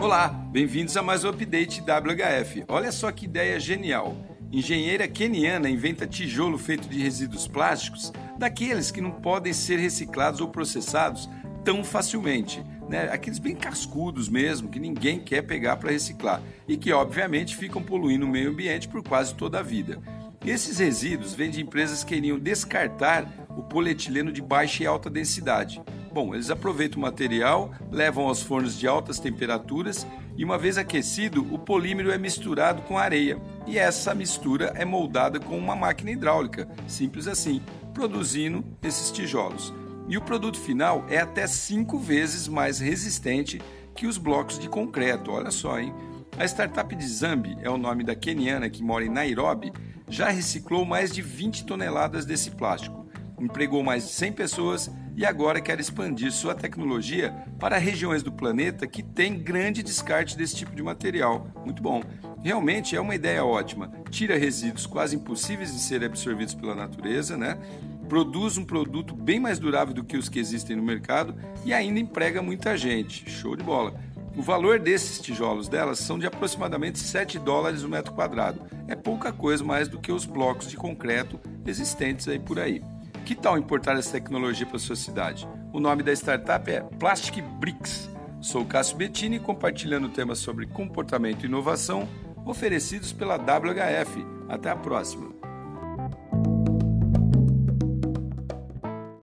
Olá, bem-vindos a mais um update WHF. Olha só que ideia genial. Engenheira keniana inventa tijolo feito de resíduos plásticos, daqueles que não podem ser reciclados ou processados tão facilmente, né? Aqueles bem cascudos mesmo, que ninguém quer pegar para reciclar e que obviamente ficam poluindo o meio ambiente por quase toda a vida. Esses resíduos vêm de empresas que queriam descartar o polietileno de baixa e alta densidade. Bom, eles aproveitam o material, levam aos fornos de altas temperaturas e, uma vez aquecido, o polímero é misturado com areia. E essa mistura é moldada com uma máquina hidráulica, simples assim, produzindo esses tijolos. E o produto final é até cinco vezes mais resistente que os blocos de concreto. Olha só, hein? A startup de Zambi é o nome da keniana que mora em Nairobi, já reciclou mais de 20 toneladas desse plástico, empregou mais de 100 pessoas e agora quer expandir sua tecnologia para regiões do planeta que têm grande descarte desse tipo de material. Muito bom. Realmente é uma ideia ótima. Tira resíduos quase impossíveis de serem absorvidos pela natureza, né? Produz um produto bem mais durável do que os que existem no mercado e ainda emprega muita gente. Show de bola. O valor desses tijolos delas são de aproximadamente 7 dólares o metro quadrado. É pouca coisa mais do que os blocos de concreto existentes aí por aí. Que tal importar essa tecnologia para a sua cidade? O nome da startup é Plastic Bricks. Sou Cássio Bettini compartilhando temas sobre comportamento e inovação oferecidos pela WHF. Até a próxima!